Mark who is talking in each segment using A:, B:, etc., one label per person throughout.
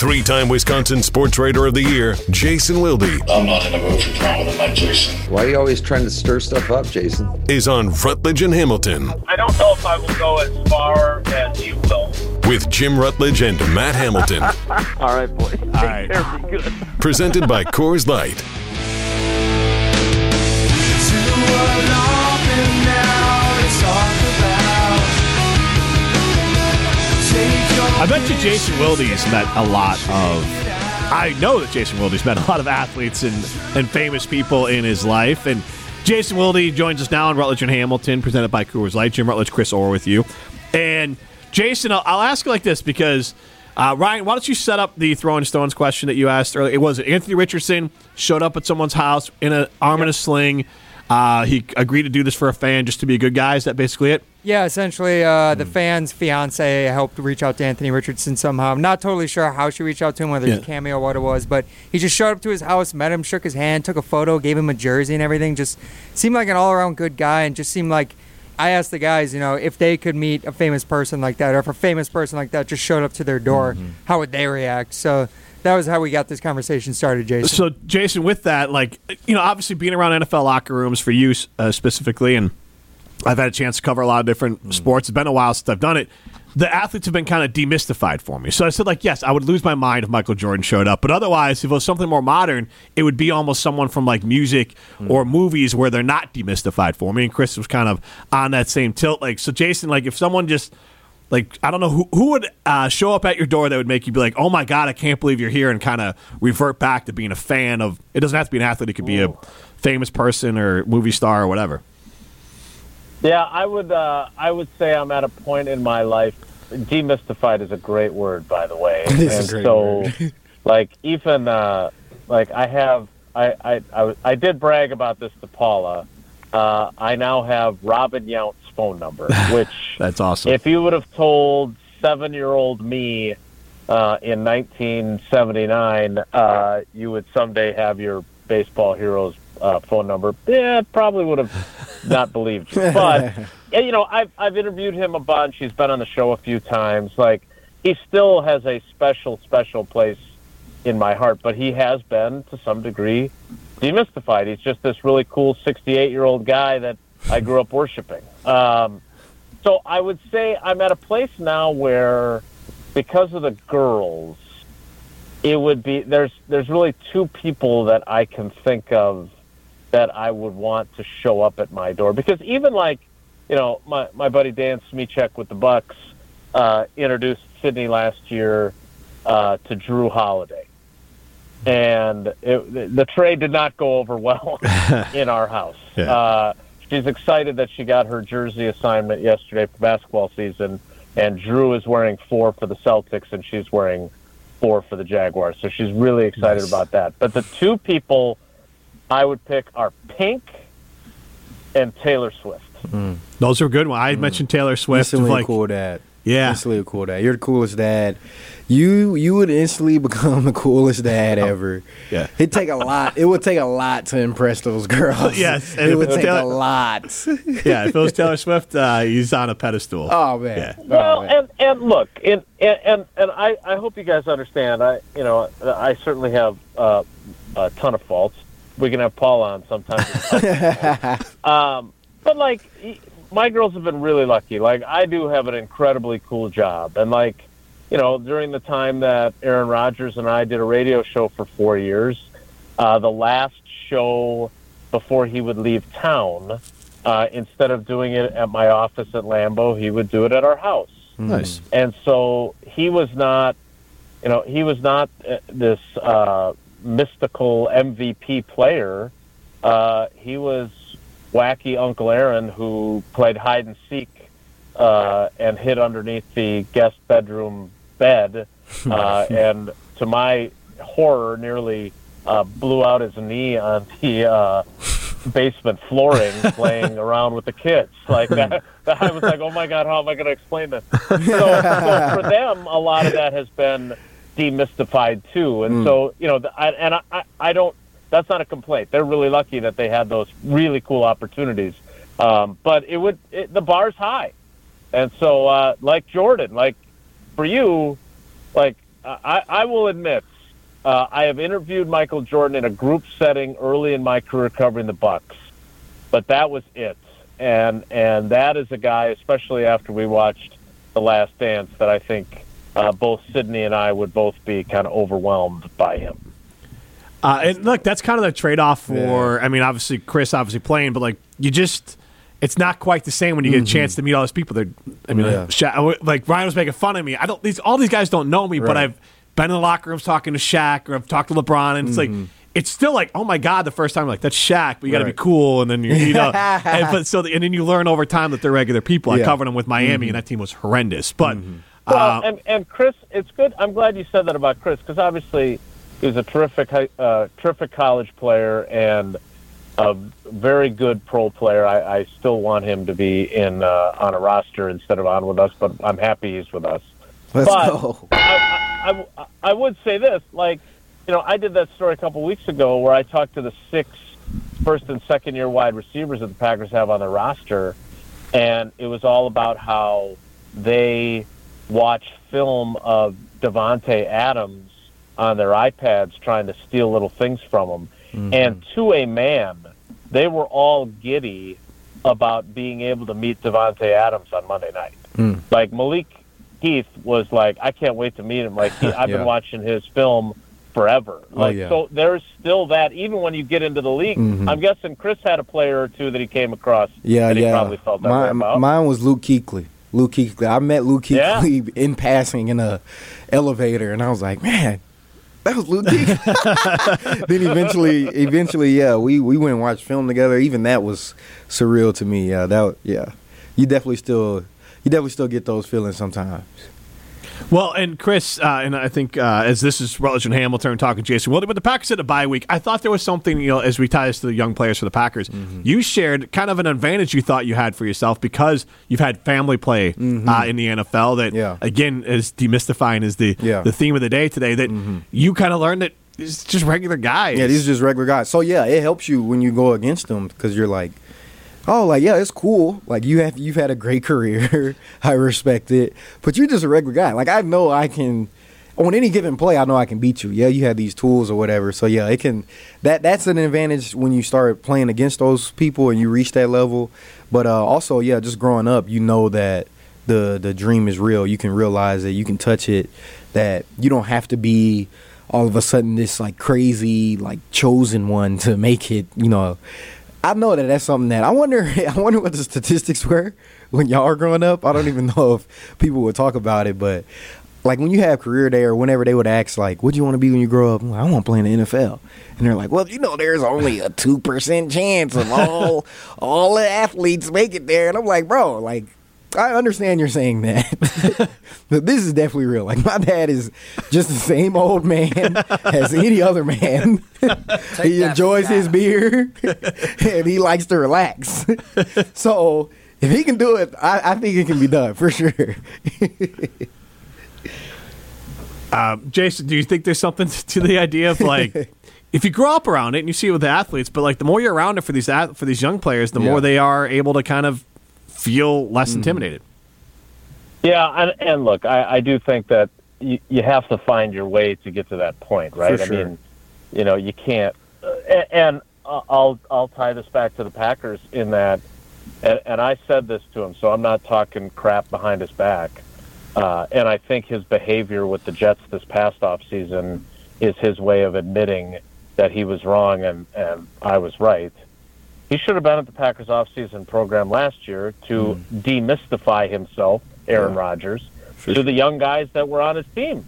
A: Three time Wisconsin Sports Writer of the Year, Jason Wilde,
B: I'm not in a mood for drama tonight, Jason.
C: Why are you always trying to stir stuff up, Jason?
A: is on Rutledge and Hamilton
D: I don't know if I will go as far as you will.
A: with Jim Rutledge and Matt Hamilton.
E: All right, boys. Take
F: right.
E: care. Be good.
A: presented by Coors Light.
F: I bet you Jason Wilde's met a lot of. I know that Jason Wilde's met a lot of athletes and, and famous people in his life. And Jason Wilde joins us now on Rutledge and Hamilton, presented by Coors Light. Jim Rutledge, Chris Orr with you. And Jason, I'll, I'll ask you like this because uh, Ryan, why don't you set up the throwing stones question that you asked earlier? It was Anthony Richardson showed up at someone's house in an arm in a sling. Uh, he agreed to do this for a fan just to be a good guy. Is that basically it?
G: Yeah, essentially, uh, the fan's fiance helped reach out to Anthony Richardson somehow. I'm not totally sure how she reached out to him, whether it's
F: Yeah.
G: cameo or what it was, but he just showed up to his house, met him, shook his hand, took a photo, gave him a jersey and everything. Just seemed like an all around good guy, and just seemed like I asked the guys, you know, if they could meet a famous person like that, or if a famous person like that just showed up to their door, how would they react? So that was how we got this conversation started, Jason.
F: So, Jason, with that, like, you know, obviously being around NFL locker rooms for you uh, specifically, and I've had a chance to cover a lot of different sports. It's been a while since I've done it. The athletes have been kind of demystified for me. So I said, like, yes, I would lose my mind if Michael Jordan showed up. But otherwise, if it was something more modern, it would be almost someone from like music or movies where they're not demystified for me. And Chris was kind of on that same tilt. Like, so Jason, like, if someone just like I don't know who who would uh, show up at your door that would make you be like, oh my god, I can't believe you're here, and kind of revert back to being a fan of. It doesn't have to be an athlete; it could be a famous person or movie star or whatever.
D: Yeah, I would. Uh, I would say I'm at a point in my life. Demystified is a great word, by the way. And
C: is a great
D: so, like even uh, like I have. I, I I I did brag about this to Paula. Uh, I now have Robin Yount's phone number, which
F: That's awesome.
D: if you would have told seven-year-old me uh, in 1979 uh, you would someday have your baseball hero's uh, phone number, yeah, probably would have not believed you. But you know, I've I've interviewed him a bunch. He's been on the show a few times. Like he still has a special, special place in my heart. But he has been to some degree demystified. He's just this really cool 68 year old guy that I grew up worshiping. Um, so I would say I'm at a place now where, because of the girls, it would be there's there's really two people that I can think of that I would want to show up at my door because even like you know my my buddy Dan Smichek with the Bucks uh, introduced Sydney last year uh, to Jrue Holiday, and it, the, trade did not go over well in our house.
F: Yeah.
D: Uh, she's excited that she got her jersey assignment yesterday for basketball season, and Drew is wearing four for the Celtics, and she's wearing four for the Jaguars. So she's really excited about that. But the two people I would pick are Pink and Taylor Swift.
F: Those are good ones. I mentioned Taylor Swift.
H: Instantly
F: like,
H: a cool dad.
F: Yeah.
H: Instantly a cool dad. You're the coolest dad. You you would instantly become the coolest dad ever.
F: Yeah.
H: It'd take a lot. It would take a lot to impress those girls.
F: Yes, and
H: It would
F: it's
H: take a lot.
F: yeah, if it was Taylor Swift, uh, he's on a pedestal.
H: Oh man.
F: Yeah.
H: Oh,
D: Well,
H: man.
D: and and look, and and and, and I, I hope you guys understand. I you know I certainly have uh, a ton of faults. We can have Paul on sometime. um, but like my girls have been really lucky. Like I do have an incredibly cool job, and like you know during the time that Aaron Rodgers and I did a radio show for four years, uh, the last show before he would leave town. Uh, instead of doing it at my office at Lambeau, he would do it at our house.
F: Nice.
D: And so he was not, you know, he was not uh, this uh, mystical MVP player. Uh, he was wacky Uncle Aaron who played hide and seek uh, and hid underneath the guest bedroom bed, uh, and to my horror, nearly uh, blew out his knee on the uh, basement flooring playing around with the kids. Like that, that, I was like, oh my god, how am I going to explain this? So, so for them, a lot of that has been demystified too, and so you know, I, and I, I, I don't. That's not a complaint. They're really lucky that they had those really cool opportunities. Um, but it would it, the bar's high, and so uh, like Jordan, like for you, like I, I will admit, uh, I have interviewed Michael Jordan in a group setting early in my career covering the Bucks, but that was it. And and that is a guy, especially after we watched The Last Dance, that I think uh, both Sydney and I would both be kind of overwhelmed by him.
F: Uh, and look, that's kind of the trade off for. I mean, obviously Chris, obviously playing, but like you just, it's not quite the same when you get a chance to meet all these people. They're, I mean,
H: Mm-hmm. Yeah.
F: like, Sha- like Ryan was making fun of me. I don't. These all these guys don't know me, but I've been in the locker rooms talking to Shaq or I've talked to LeBron, and it's like. It's still like, oh my god, the first time like that's Shaq, but you got to be
H: Mm-hmm.
F: Cool, and then you, you know, and, but so and then you learn over time that they're regular people. I
H: Yeah. Mm-hmm.
F: covered them with Miami, and that team was horrendous. But
D: Well,
F: uh,
D: and and Chris, it's good. I'm glad you said that about Chris because obviously he was a terrific, uh, terrific college player and a very good pro player. I, I still want him to be in uh, on a roster instead of on with us, but I'm happy he's with us.
H: Let's
D: but
H: go.
D: I, I, I, I would say this, like, you know, I did that story a couple weeks ago where I talked to the six first and second year wide receivers that the Packers have on their roster, and it was all about how they watch film of Davante Adams on their iPads trying to steal little things from him, mm-hmm. and to a man, they were all giddy about being able to meet Davante Adams on Monday night. Mm. Like Malik Heath was like, I can't wait to meet him. Like he, I've
H: Yeah.
D: been watching his film forever. Oh, like
H: yeah.
D: so, there's still that. Even when you get into the league, mm-hmm. I'm guessing Chris had a player or two that he came across.
H: Yeah,
D: that he
H: yeah.
D: probably felt that way
H: mine,
D: about.
H: mine was Luke Kuechly. Luke Kuechly. I met Luke
D: Yeah.
H: In passing in a elevator, and I was like, man, that was Luke Kuechly. then eventually, eventually, yeah, we we went and watched film together. Even that was surreal to me. Yeah, that yeah, you definitely still you definitely still get those feelings sometimes.
F: Well, and Chris, uh, and I think uh, as this is Rutledge and Hamilton talking to Jason, well, when the Packers had a bye week, I thought there was something, you know, as we tie this to the young players for the Packers,
H: Mm-hmm.
F: you shared kind of an advantage you thought you had for yourself because you've had family play uh, in the NFL that,
H: Mm-hmm. Yeah.
F: again, is demystifying is the,
H: Yeah. Mm-hmm.
F: the theme of the day today that you kind of learned that it's just regular guys.
H: Yeah, these are just regular guys. So yeah, it helps you when you go against them because you're like, oh, like yeah, it's cool. Like you have you've had a great career. I respect it, but you're just a regular guy. Like I know I can. On any given play, I know I can beat you. Yeah, you have these tools or whatever. So yeah, it can. That that's an advantage when you start playing against those people and you reach that level. But uh, also, yeah, just growing up, you know that the the dream is real. You can realize it. You can touch it. That you don't have to be all of a sudden this like crazy like chosen one to make it. You know, I know that that's something that I wonder. I wonder what the statistics were when y'all were growing up. I don't even know if people would talk about it, but like when you have career day or whenever they would ask like, "What do you want to be when you grow up?" I'm like, I want to play in the NFL, and they're like, "Well, you know, there's only a two percent chance of all all the athletes make it there," and I'm like, bro, like. I understand you're saying that, but this is definitely real. Like my dad is just the same old man as any other man. he enjoys his beer and he likes to relax. so if he can do it, I, I think it can be done for sure.
F: Um, Jason, do you think there's something to the idea of like if you grow up around it and you see it with the athletes, but like the more you're around it for these for these young players, the
H: Yeah.
F: more they are able to kind of feel less
H: Mm-hmm.
F: intimidated.
D: Yeah, and, and look, I, I do think that you, you have to find your way to get to that point, right?
H: For
D: I mean, you know, you can't. Uh, and uh, I'll I'll tie this back to the Packers in that, and, and I said this to him, so I'm not talking crap behind his back. Uh, and I think his behavior with the Jets this past off season is his way of admitting that he was wrong and, and I was right. He should have been at the Packers offseason program last year to hmm. demystify himself, Aaron Rodgers, to the young guys that were on his team.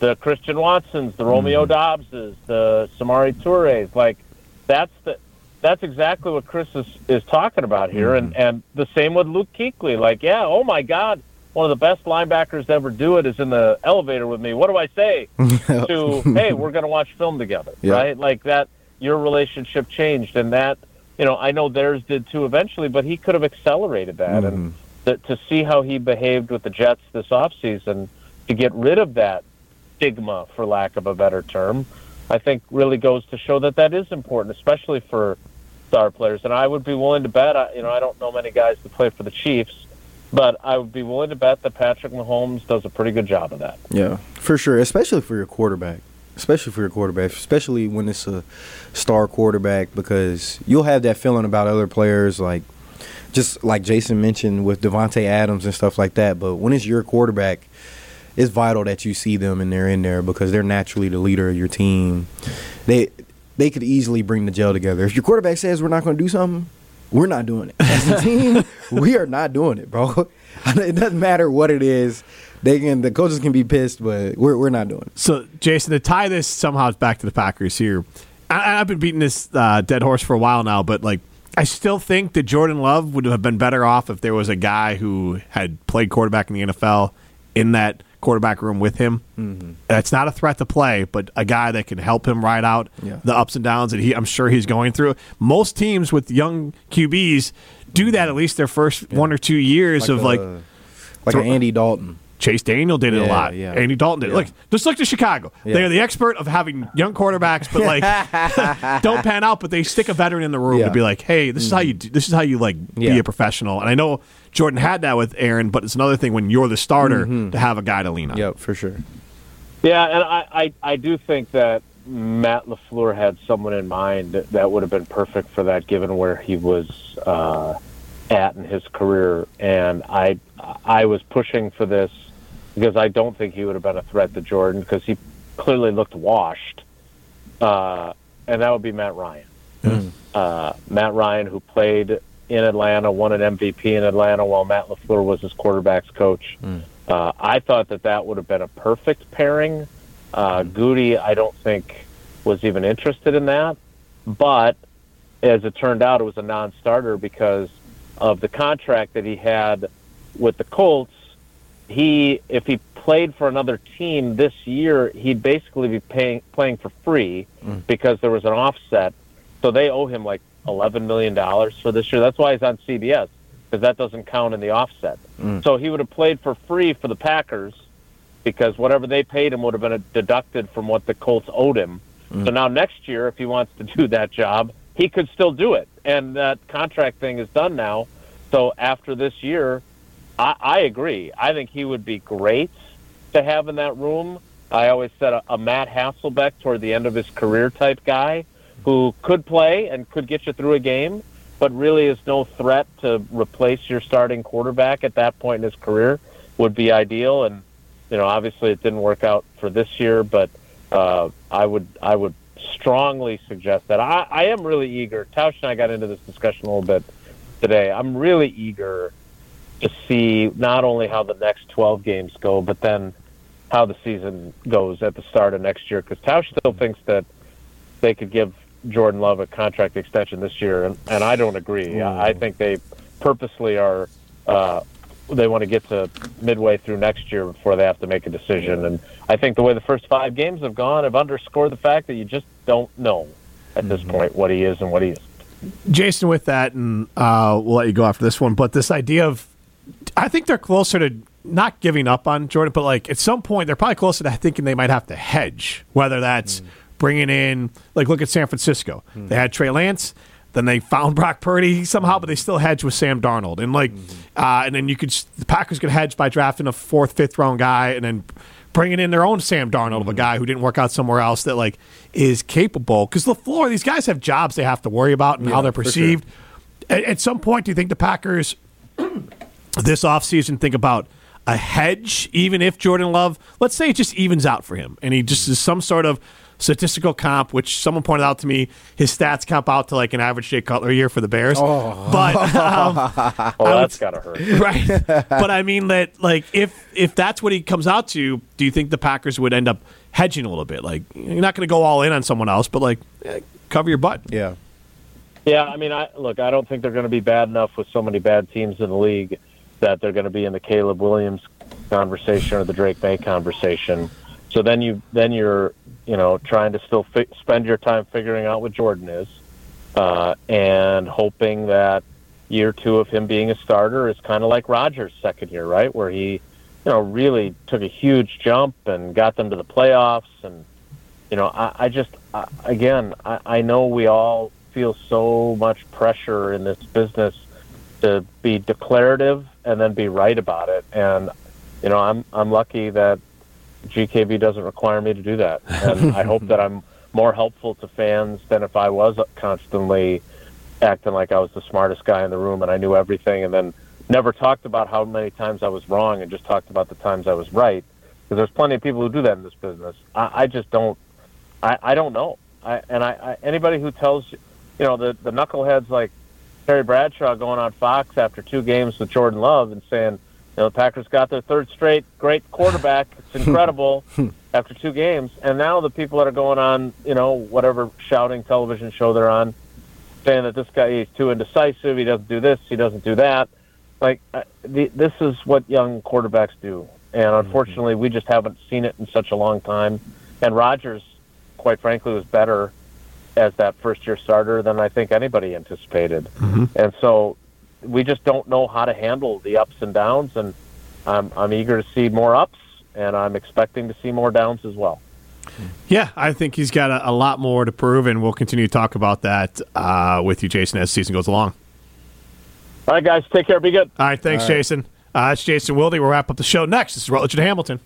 D: The Christian Watsons, the Romeo hmm. Doubses, the Samori Toures. Like that's the that's exactly what Chris is, is talking about here. Hmm. And and the same with Luke Kuechly. Like, yeah, oh my God, one of the best linebackers to ever do it is in the elevator with me. What do I say? to hey, we're going to watch film together,
H: Yeah.
D: right? Like that, your relationship changed, and that you know I know theirs did too eventually, but he could have accelerated that, and mm-hmm. to, to see how he behaved with the Jets this offseason to get rid of that stigma, for lack of a better term, I think really goes to show that that is important, especially for star players. And I would be willing to bet, I- you know, I don't know many guys that play for the Chiefs, but I would be willing to bet that Patrick Mahomes does a pretty good job of that.
H: Yeah, for sure, especially for your quarterback. Especially for your quarterback, especially when it's a star quarterback, because you'll have that feeling about other players, like just like Jason mentioned with Davante Adams and stuff like that. But when it's your quarterback, it's vital that you see them and they're in there because they're naturally the leader of your team. They they could easily bring the gel together. If your quarterback says we're not going to do something, we're not doing it. As a team, we are not doing it, bro. It doesn't matter what it is. They can the coaches can be pissed, but we're we're not doing it.
F: So, Jason, to tie this somehow back to the Packers here, I, I've been beating this uh, dead horse for a while now, but like, I still think that Jordan Love would have been better off if there was a guy who had played quarterback in the NFL in that quarterback room with him. Mm-hmm. That's not a threat to play, but a guy that can help him ride out
H: Yeah.
F: the ups and downs that he, I'm sure he's going through. Most teams with young QBs do that at least their first one or two years of like
H: a- like an Andy Dalton.
F: Chase Daniel did it a lot.
H: yeah.
F: Andy Dalton did. it.
H: Yeah.
F: Look, just look to Chicago.
H: Yeah.
F: They're the expert of having young quarterbacks, but like don't pan out. But they stick a veteran in the room
H: Yeah.
F: to be like, "Hey, this is how you do, this is how you like be
H: Yeah.
F: a professional." And I know Jordan had that with Aaron, but it's another thing when you're the starter to have a guy to lean on.
H: Yep, for sure.
D: Yeah, and I, I, I do think that Matt LaFleur had someone in mind that, that would have been perfect for that given where he was uh, at in his career. And I I was pushing for this because I don't think he would have been a threat to Jordan because he clearly looked washed. Uh, and that would be Matt Ryan. Uh, Matt Ryan, who played in Atlanta, won an MVP in Atlanta while Matt LaFleur was his quarterback's coach. Uh, I thought that that would have been a perfect pairing. Uh, Gutey, I don't think, was even interested in that. But as it turned out, it was a non-starter because of the contract that he had with the Colts. He, if he played for another team this year, he'd basically be paying playing for free mm. because there was an offset. So they owe him like eleven million dollars for this year. That's why he's on CBS because that doesn't count in the offset. Mm. So he would have played for free for the Packers because whatever they paid him would have been deducted from what the Colts owed him. Mm. So now next year, if he wants to do that job, he could still do it. And that contract thing is done now. So after this year, I, I agree. I think he would be great to have in that room. I always said a, a Matt Hasselbeck toward the end of his career type guy who could play and could get you through a game, but really is no threat to replace your starting quarterback at that point in his career would be ideal. And you know, obviously it didn't work out for this year, but uh, I would I would strongly suggest that. I, I am really eager. Tausch and I got into this discussion a little bit today. I'm really eager to see not only how the next 12 games go, but then how the season goes at the start of next year. Because Tausch still thinks that they could give Jordan Love a contract extension this year, and, and I don't agree. I I think they purposely are. Uh, they want to get to midway through next year before they have to make a decision. And I think the way the first five games have gone have underscored the fact that you just don't know at this point what he is and what he isn't.
F: Jason, with that, and uh, we'll let you go after this one. But this idea of, I think they're closer to not giving up on Jordan, but like at some point they're probably closer to thinking they might have to hedge, whether that's bringing in, like look at San Francisco. Hmm. They had Trey Lance. Then they found Brock Purdy somehow, but they still hedged with Sam Darnold, and like, hmm. uh, and then you could the Packers could hedge by drafting a fourth, fifth round guy, and then bringing in their own Sam Darnold of a hmm. guy who didn't work out somewhere else that like is capable. Because the floor, these guys have jobs they have to worry about and how they're
H: for sure.
F: perceived. At, at some point, do you think the Packers this offseason think about a hedge, even if Jordan Love, let's say it just evens out for him and he just is some sort of statistical comp, which someone pointed out to me, his stats comp out to like an average Jay Cutler year for the Bears. But um,
D: Oh,
F: I would-
D: that's gotta hurt.
F: right. But I mean that like if if that's what he comes out to, do you think the Packers would end up hedging a little bit? Like you're not going to go all in on someone else, but like eh, cover your butt.
H: Yeah.
D: Yeah, I mean, I look. I don't think they're going to be bad enough with so many bad teams in the league that they're going to be in the Caleb Williams conversation or the Drake Maye conversation. So then you then you're you know trying to still fi- spend your time figuring out what Jordan is, uh, and hoping that year two of him being a starter is kind of like Rodgers' second year, right, where he you know really took a huge jump and got them to the playoffs and you know, I, I just, I, again, I, I know we all feel so much pressure in this business to be declarative and then be right about it. And you know, I'm I'm lucky that GKB doesn't require me to do that, and I hope that I'm more helpful to fans than if I was constantly acting like I was the smartest guy in the room and I knew everything, and then never talked about how many times I was wrong and just talked about the times I was right. Because there's plenty of people who do that in this business. I, I just don't. I, I don't know. I, and I, I anybody who tells you, you know, the the knuckleheads like Terry Bradshaw going on Fox after two games with Jordan Love and saying, you know, the Packers got their third straight great quarterback. It's incredible after two games. And now the people that are going on, you know, whatever shouting television show they're on, saying that this guy is too indecisive. He doesn't do this. He doesn't do that. Like uh, the, this is what young quarterbacks do, and unfortunately, we just haven't seen it in such a long time. And Rodgers, quite frankly, was better as that first year starter than I think anybody anticipated. And so we just don't know how to handle the ups and downs. And I'm, I'm eager to see more ups, and I'm expecting to see more downs as well.
F: Yeah, I think he's got a, a lot more to prove, and we'll continue to talk about that uh, with you, Jason, as the season goes along.
D: All right, guys, take care. Be good.
F: All right, thanks, Jason. Uh, it's Jason Wilde. We'll wrap up the show next. This is Rutledge and Hamilton.